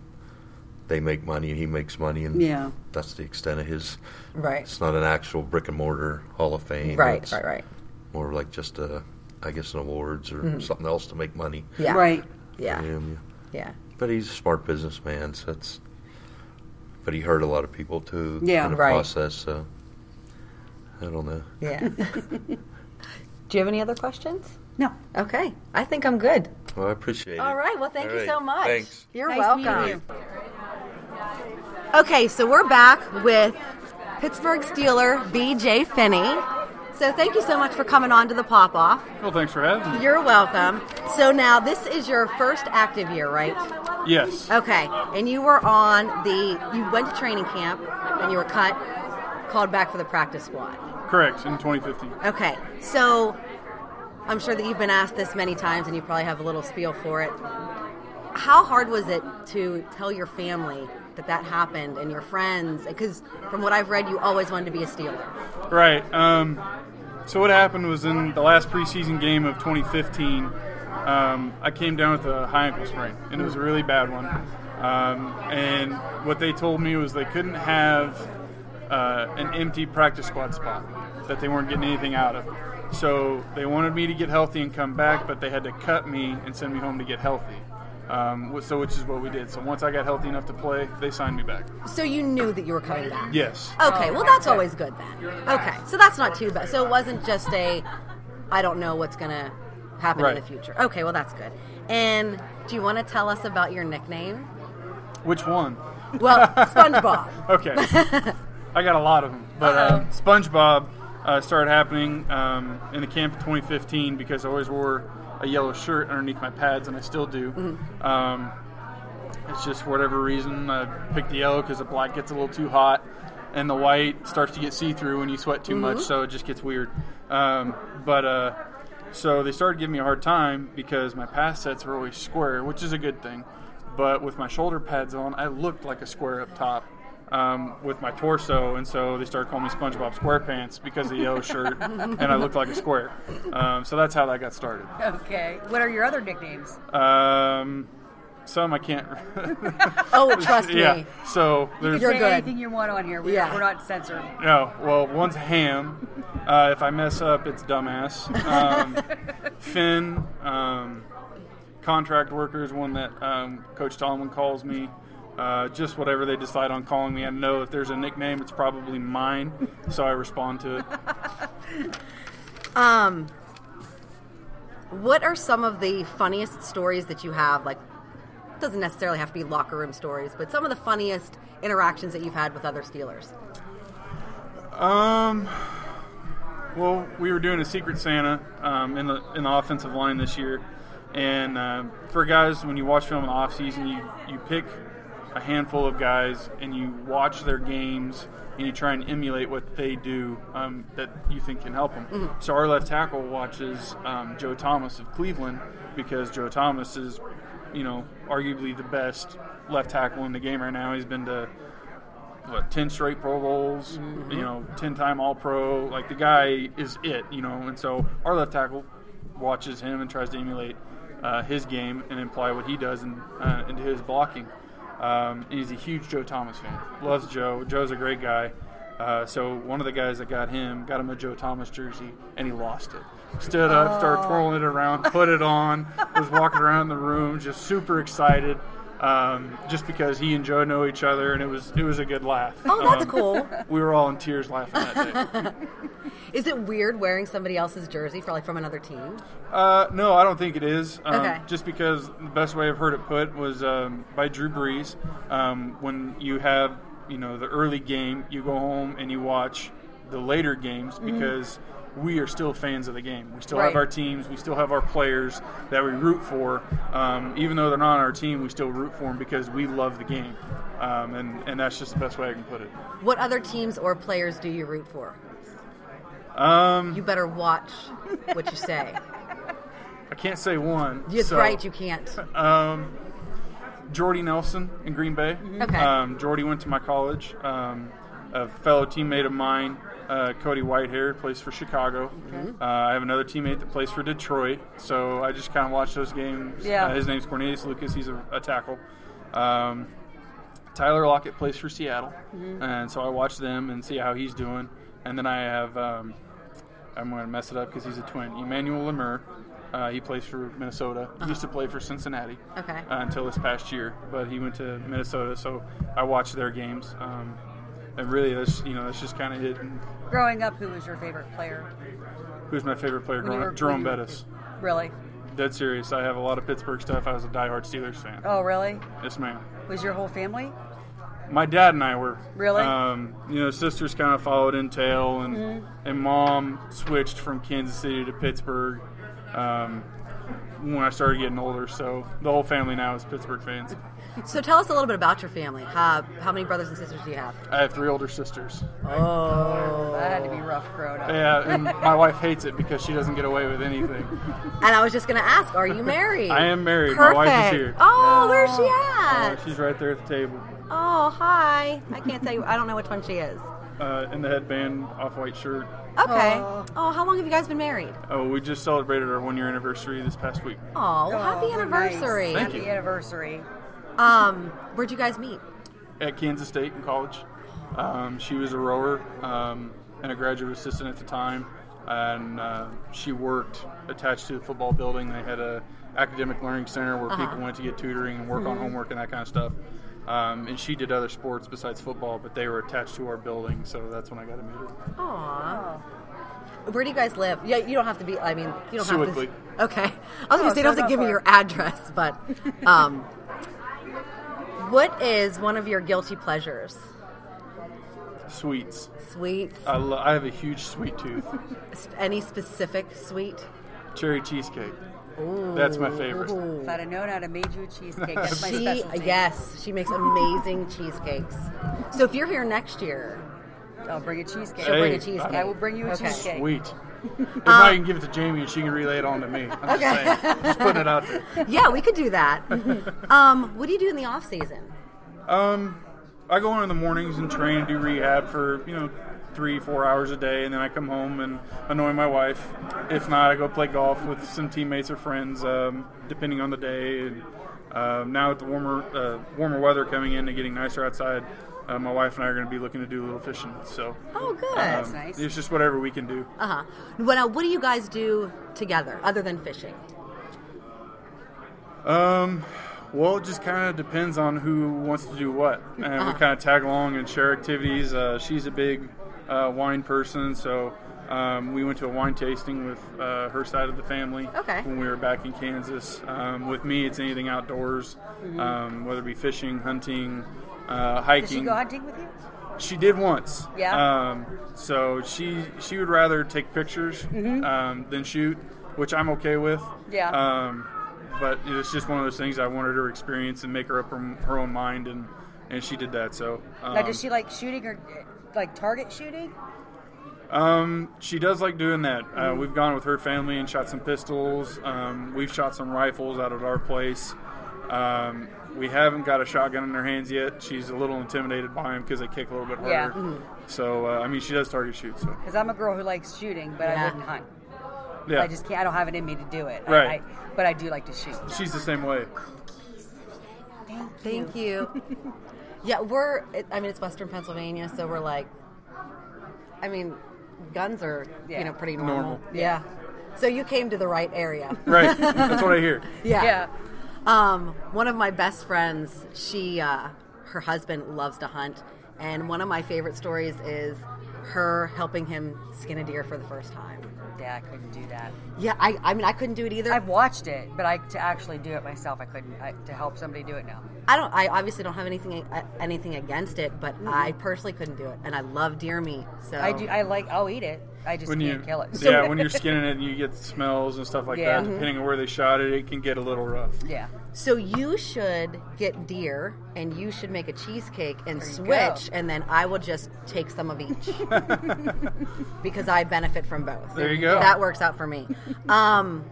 they make money and he makes money and Yeah. that's the extent of his Right. it's not an actual brick and mortar hall of fame Right. it's Right. Right. more like just a i guess an awards or something else to make money Yeah. Right. Yeah. him, yeah. Yeah. But he's a smart businessman, so it's. But he hurt a lot of people too Yeah. in the Right. process. So I don't know. Yeah. [laughs] Do you have any other questions? No. Okay. I think I'm good. Well, I appreciate it. All right. Well, thank All you right. so much. Thanks. You're Nice welcome. you. Okay, so we're back with Pittsburgh Steeler BJ Finney. So thank you so much for coming on to the pop off. Well, thanks for having me. You're welcome. So now this is your first active year, right? Yes. Okay. And you were on the you went to training camp and you were cut, called back for the practice squad. Correct, in 2015. Okay. So I'm sure that you've been asked this many times and you probably have a little spiel for it. How hard was it to tell your family that that happened and your friends? Because from what I've read, you always wanted to be a Steeler. Right. Um, so what happened was in the last preseason game of 2015, um, I came down with a high ankle sprain, and it was a really bad one. Um, and what they told me was they couldn't have uh, an empty practice squad spot that they weren't getting anything out of. So they wanted me to get healthy and come back, but they had to cut me and send me home to get healthy. Um, so which is what we did. So once I got healthy enough to play, they signed me back. So you knew that you were coming back. Yes. Okay, well that's always good then. Okay, so that's not too bad. So it wasn't just a, I don't know what's gonna happen in the future. Okay, well that's good. And do you want to tell us about your nickname? Which one? Well, [laughs] SpongeBob. Okay. [laughs] I got a lot of them. But uh, SpongeBob uh, started happening um, in the camp of 2015 because I always wore a yellow shirt underneath my pads, and I still do. Um, it's just for whatever reason I picked the yellow because the black gets a little too hot, and the white starts to get see through when you sweat too much, so it just gets weird. Um, but uh, so they started giving me a hard time because my pass sets were always square, which is a good thing. But with my shoulder pads on, I looked like a square up top um, with my torso, and so they started calling me SpongeBob SquarePants because of the yellow shirt, and I looked like a square. Um, so that's how that got started. Okay. What are your other nicknames? Um, some I can't. [laughs] Oh, [laughs] trust yeah. me. So there's You're Say good. anything you want on here. We, Yeah. We're not censored. No, well, one's ham. Uh, if I mess up, it's dumbass. Um, [laughs] Finn, um, contract worker is one that um, Coach Tolman calls me. Uh, just whatever they decide on calling me. I know if there's a nickname, it's probably mine, so I respond to it. [laughs] Um, what are some of the funniest stories that you have? Like, it doesn't necessarily have to be locker room stories, but some of the funniest interactions that you've had with other Steelers. Um. Well, we were doing a Secret Santa um, in the in the offensive line this year, and uh, for guys, when you watch film in the off season, you you pick a handful of guys and you watch their games and you try and emulate what they do um, that you think can help them. So our left tackle watches um, Joe Thomas of Cleveland because Joe Thomas is, you know, arguably the best left tackle in the game right now. He's been to what ten straight Pro Bowls, you know, ten time All Pro. Like the guy is it, you know. And so our left tackle watches him and tries to emulate uh, his game and imply what he does in, uh, into his blocking. Um, and he's a huge Joe Thomas fan. Loves Joe. Joe's a great guy. Uh, so one of the guys that got him got him a Joe Thomas jersey, and he lost it. Stood up, started twirling it around, put it on, was walking around the room, just super excited, um, just because he and Joe know each other, and it was it was a good laugh. Oh, that's Um, cool. We were all in tears laughing that day. [laughs] Is it weird wearing somebody else's jersey for like from another team? Uh, no, I don't think it is. Um, Okay. Just because the best way I've heard it put was um, by Drew Brees. Um, when you have, you know, the early game, you go home and you watch the later games because we are still fans of the game. We still Right. have our teams. We still have our players that we root for. Um, even though they're not on our team, we still root for them because we love the game. Um, and, and that's just the best way I can put it. What other teams or players do you root for? Um, You better watch what you say. [laughs] I can't say one. That's so- right, you can't. Um, Jordy Nelson in Green Bay. Okay. Um, Jordy went to my college. Um, a fellow teammate of mine, uh, Cody Whitehair, plays for Chicago. Uh, I have another teammate that plays for Detroit. So I just kind of watch those games. Yeah. Uh, his name's Cornelius Lucas. He's a, a tackle. Um, Tyler Lockett plays for Seattle, and so I watch them and see how he's doing. And then I have, um, I'm going to mess it up because he's a twin, Emmanuel Lamur, Uh, he plays for Minnesota. He used to play for Cincinnati Okay. uh, until this past year, but he went to Minnesota, so I watched their games. Um, and really, that's you know that's just kind of it. Growing up, who was your favorite player? who's my favorite player? Growing were- up? Jerome Bettis. Really? Dead serious. I have a lot of Pittsburgh stuff. I was a diehard Steelers fan. Oh, really? Yes, ma'am. Was your whole family? My dad and I were Really? Um, you know, sisters kind of followed in tail, and Mm-hmm. and mom switched from Kansas City to Pittsburgh um, when I started getting older. So the whole family now is Pittsburgh fans. So tell us a little bit about your family. How, how many brothers and sisters do you have? I have three older sisters. Oh. That had to be rough growing up. Yeah, and my wife hates it because she doesn't get away with anything. And I was just going to ask, are you married? I am married. Perfect. My wife is here. Oh, where's she Uh, at? she's right there at the table. Oh, hi. I can't tell you. I don't know which one she is. Uh, in the headband, off-white shirt. Okay. Oh, how long have you guys been married? Oh, we just celebrated our one-year anniversary this past week. Oh, well, happy Oh, anniversary. Nice. Thank Happy you. anniversary. Um, where'd you guys meet? at Kansas State in college. Um, she was a rower um, and a graduate assistant at the time, and uh, she worked attached to the football building. They had a academic learning center where people went to get tutoring and work on homework and that kind of stuff. Um, and she did other sports besides football, but they were attached to our building, so that's when I got to meet her. Aw. Where do you guys live? Yeah, you don't have to be. I mean, you don't have to. Okay. I was Oh, gonna say, you don't have to give me your address, but um, what is one of your guilty pleasures? Sweets. Sweets? I, lo- I have a huge sweet tooth. Any specific sweet? Cherry cheesecake. Ooh. That's my favorite. If I'd have known how to make you a cheesecake, that's my She specialty. yes, she makes amazing cheesecakes. So if you're here next year, I'll bring a cheesecake. she'll bring a cheesecake. I will bring you a Okay. cheesecake. Sweet. If not, you can give it to Jamie and she can relay it on to me. I'm just saying. Just putting it out there. [laughs] Yeah, we could do that. [laughs] um, what do you do in the off season? Um, I go in in the mornings and train and do rehab for you know three, four hours a day, and then I come home and annoy my wife. If not, I go play golf with some teammates or friends, um, depending on the day. And um, now with the warmer uh, warmer weather coming in and getting nicer outside, uh, my wife and I are going to be looking to do a little fishing. So Oh, good. um, That's nice. It's just whatever we can do. Uh huh. What, uh, what do you guys do together other than fishing? Um, well, it just kind of depends on who wants to do what, and Uh-huh. we kind of tag along and share activities. Uh, she's a big uh, wine person, so um, we went to a wine tasting with uh, her side of the family Okay. when we were back in Kansas. Um, with me, it's anything outdoors, um, whether it be fishing, hunting, uh, hiking. Did she go hunting with you? She did once. Yeah? Um, so she she would rather take pictures um, than shoot, which I'm okay with. Mm-hmm. Yeah. Um, but it's just one of those things I wanted her to experience and make her up her, her own mind, and and she did that. So um, now, does she like shooting or like target shooting? um, she does like doing that. Uh, Mm-hmm. we've gone with her family and shot some pistols. Um, we've shot some rifles out at our place. Um, we haven't got a shotgun in her hands yet. She's a little intimidated by them because they kick a little bit harder. Yeah. Mhm. So uh, I mean, she does target shoot. So Because I'm a girl who likes shooting, but Yeah. I wouldn't hunt. yeah, I just can't. I don't have it in me to do it. Right. I, but I do like to shoot. she's the same way. Thank you. yeah, we're. I mean, it's Western Pennsylvania, so we're like. I mean, guns are Yeah. you know pretty normal. Normal. Yeah. So you came to the right area. Right. [laughs] That's what I hear. Yeah. Yeah. Um, one of my best friends, she, uh, her husband loves to hunt, and one of my favorite stories is her helping him skin a deer for the first time. Yeah, I couldn't do that. Yeah, I, I mean, I couldn't do it either. I've watched it, but I to actually do it myself, I couldn't. I, to help somebody do it now. I don't. I obviously don't have anything uh, anything against it, but Mm-hmm. I personally couldn't do it, and I love deer meat. So I do. I like. I'll eat it. I just When can't you, kill it. yeah, [laughs] when you're skinning it and you get smells and stuff like Yeah. that, depending on where they shot it, it can get a little rough. yeah. So you should get deer, and you should make a cheesecake and switch, go. and then I will just take some of each [laughs] because I benefit from both. There you go. That works out for me. Um,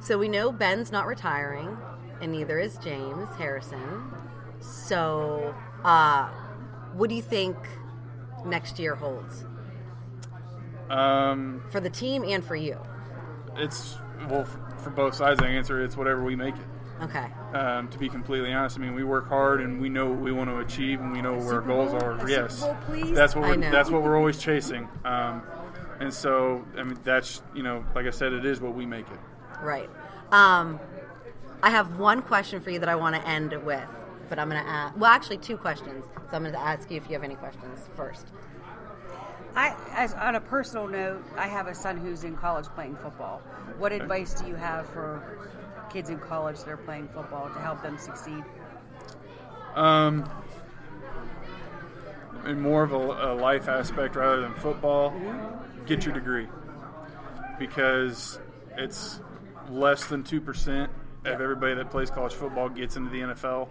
so we know Ben's not retiring, and neither is James Harrison. So, uh, what do you think next year holds Um, for the team and for you? it's well for both sides. I answer it's whatever we make it. Okay. Um, to be completely honest, I mean we work hard and we know what we want to achieve and we know where our goals Bowl? are. A Super yes, Bowl, please? that's what we're, know. that's what we're always chasing. Um, And so, I mean, that's you know, like I said, it is what we make it. Right. Um, I have one question for you that I want to end with, but I'm going to ask. Well, actually, two questions. So I'm going to ask you if you have any questions first. I, as on a personal note, I have a son who's in college playing football. What advice do you have for kids in college that are playing football to help them succeed? Um, in more of a, a life aspect rather than football, get your degree because it's less than two percent of everybody that plays college football gets into the NFL.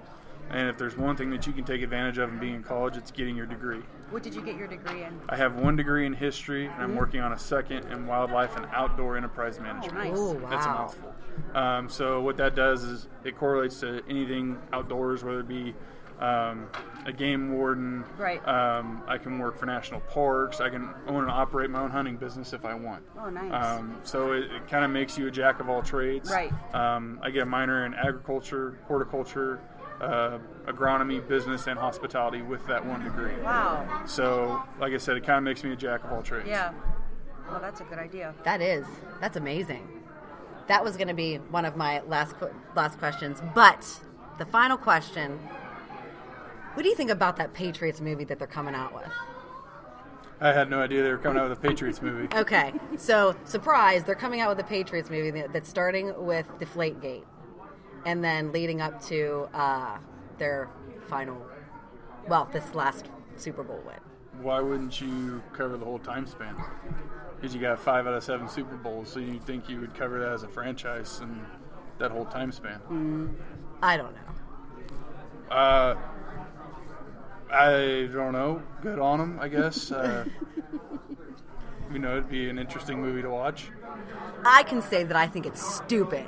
And if there's one thing that you can take advantage of in being in college, it's getting your degree. What did you get your degree in? I have one degree in history, and I'm working on a second in wildlife and outdoor enterprise management. nice. Ooh, That's a mouthful. Um, so what that does is it correlates to anything outdoors, whether it be um, a game warden. Right. Um, I can work for national parks. I can own and operate my own hunting business if I want. Oh, nice. Um, so it, it kind of makes you a jack of all trades. Right. Um, I get a minor in agriculture, horticulture, uh, agronomy, business, and hospitality with that one degree. Wow. So, like I said, it kind of makes me a jack of all trades. Yeah. Well, that's a good idea. That is. That's amazing. That was going to be one of my last qu- last questions, but the final question. What do you think about that Patriots movie that they're coming out with? I had no idea they were coming out with a Patriots movie. Okay, so surprise, they're coming out with a Patriots movie that's starting with Deflategate, and then leading up to uh, their final, well, this last Super Bowl win. Why wouldn't you cover the whole time span? Because you got five out of seven Super Bowls, so you think you would cover that as a franchise and that whole time span. I don't know. Uh, I don't know. Good on them, I guess. Uh, [laughs] you know, it'd be an interesting movie to watch. I can say that I think it's stupid.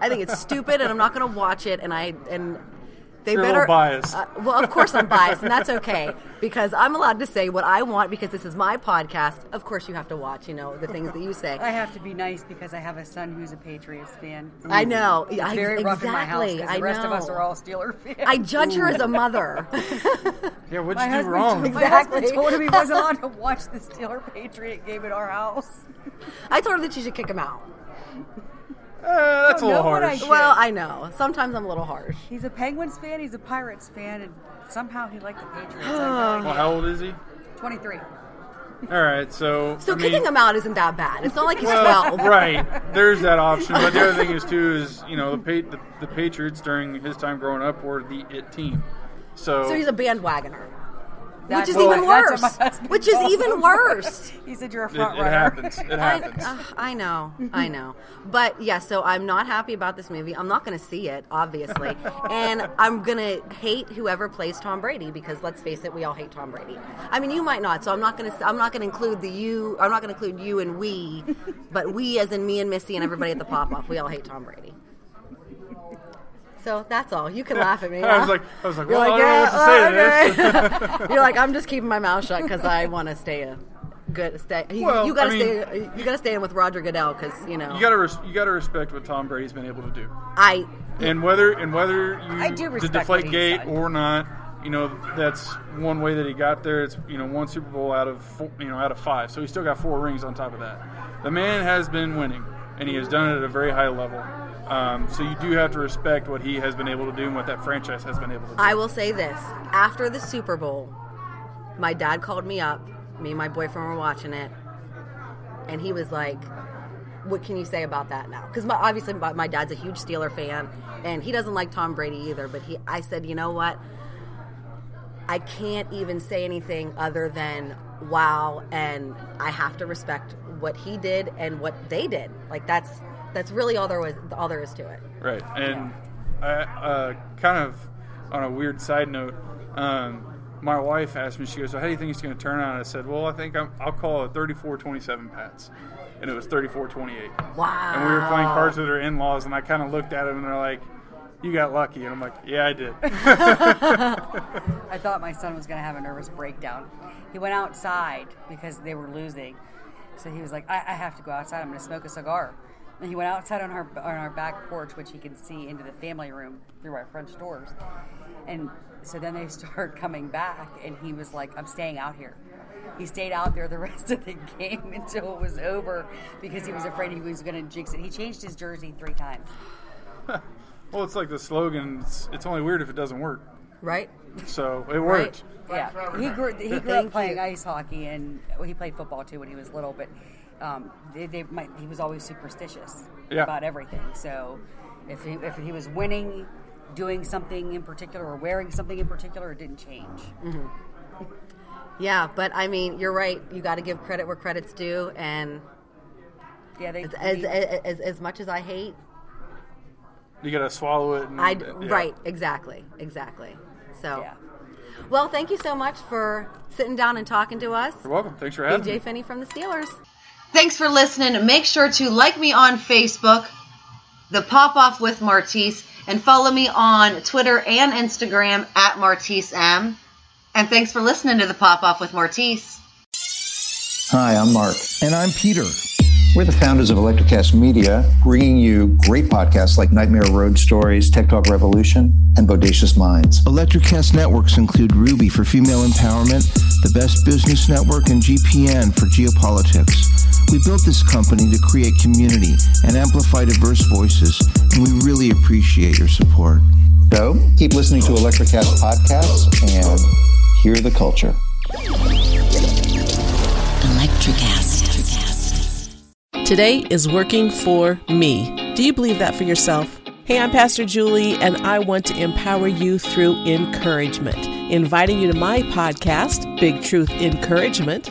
I think it's stupid, and I'm not going to watch it. And I and they You're better little biased. Uh, well, of course I'm biased, and that's okay because I'm allowed to say what I want because this is my podcast. Of course, you have to watch, you know, the things that you say. I have to be nice because I have a son who's a Patriots fan. I know. It's I, very rough in my house exactly. because I the rest of us are all Steeler fans. I judge her as a mother. [laughs] [laughs] Yeah, what'd my you do wrong? my Exactly. husband told him he wasn't allowed to watch the Steeler Patriot game at our house. I told her that she should kick him out. Uh, that's a little know what I harsh. should. Well, I know. Sometimes I'm a little harsh. He's a Penguins fan, he's a Pirates fan, and somehow he liked the Patriots. I'm [sighs] Well, how old is he? like, 23. All right, so So I mean, kicking him out isn't that bad. It's not like he's Well, 12. right. There's that [laughs] option, but the other thing is too is you know the, pa- the the Patriots during his time growing up were the it team. So, So he's a bandwagoner. That's Which is even worse. what Which is even worse. he said you're a it, front it runner. happens. It [laughs] I, happens. uh, [laughs] I know, I know. But yeah, so I'm not happy about this movie. I'm not going to see it, obviously. [laughs] and I'm going to hate whoever plays Tom Brady because let's face it, we all hate Tom Brady. I mean, you might not, so I'm not going to I'm not going to include the you I'm not going to include you and we, but we as in me and Missy and everybody at the pop off, we all hate Tom Brady. So that's all. You can [laughs] laugh at me. I was like, I was like, well, like, I don't know what to say to this. [laughs] [laughs] You're like, I'm just keeping my mouth shut because I want to stay a good stay. You, Well, you gotta I stay. You gotta stay in with Roger Goodell because you know. You gotta res- you gotta respect what Tom Brady's been able to do, I and whether and whether you I do the deflate gate done. or not. You know that's one way that he got there. It's you know one Super Bowl out of four, you know out of five, so he still got four rings on top of that. The man has been winning, and he has done it at a very high level. Um, so you do have to respect what he has been able to do and what that franchise has been able to do. I will say this: after the Super Bowl, my dad called me up. Me and my boyfriend were watching it, and he was like, "What can you say about that now?" Because obviously my, my dad's a huge Steeler fan, and he doesn't like Tom Brady either. But he, I said, you know what? I can't even say anything other than wow, and I have to respect what he did and what they did. Like that's that's really all there was, all there is to it. Right, and I, uh, kind of on a weird side note, um, my wife asked me. She goes, "So how do you think it's going to turn out?" I said, "Well, I think I'm, I'll call it 34-27 Pats," and it was 34-28. Wow. And we were playing cards with her in-laws, and I kind of looked at them, and they're like, "You got lucky," and I'm like, "Yeah, I did." [laughs] I thought my son was going to have a nervous breakdown. He went outside because they were losing. So he was like, I, I have to go outside. I'm going to smoke a cigar. And he went outside on our on our back porch, which he could see into the family room through our French doors. And so then they [laughs] started coming back, and he was like, "I'm staying out here." He stayed out there the [laughs] rest of the game until it was over because he was afraid he was going to jinx it. He changed his jersey three times. [laughs] Well, it's like the slogan. It's, it's only weird if it doesn't work. Right? So it worked. Yeah, he grew, he grew up playing ice hockey and well, he played football too when he was little. But um, they, they might, he was always superstitious Yeah. about everything. So if he, if he was winning, doing something in particular, or wearing something in particular, it didn't change. Yeah, but I mean, you're right. You got to give credit where credit's due, and Yeah, they as as, as, as much as I hate, You got to swallow it. And, I yeah. right exactly exactly. So, yeah. well, thank you so much for sitting down and talking to us. You're welcome. Thanks for having BJ me. Finney from the Steelers. Thanks for listening. Make sure to like me on Facebook, The Pop Off with Martise, and follow me on Twitter and Instagram at Martise M. And thanks for listening to The Pop Off with Martise. Hi, I'm Mark. And I'm Peter. We're the founders of Electrocast Media, bringing you great podcasts like Nightmare Road Stories, Tech Talk Revolution, and Bodacious Minds. Electrocast networks include Ruby for female empowerment, the Best Business Network, and GPN for geopolitics. We built this company to create community and amplify diverse voices, and we really appreciate your support. So keep listening to Electrocast podcasts and hear the culture. Electric Access. Today is working for me. Do you believe that for yourself? Hey, I'm Pastor Julie, and I want to empower you through encouragement. Inviting you to my podcast, Big Truth Encouragement,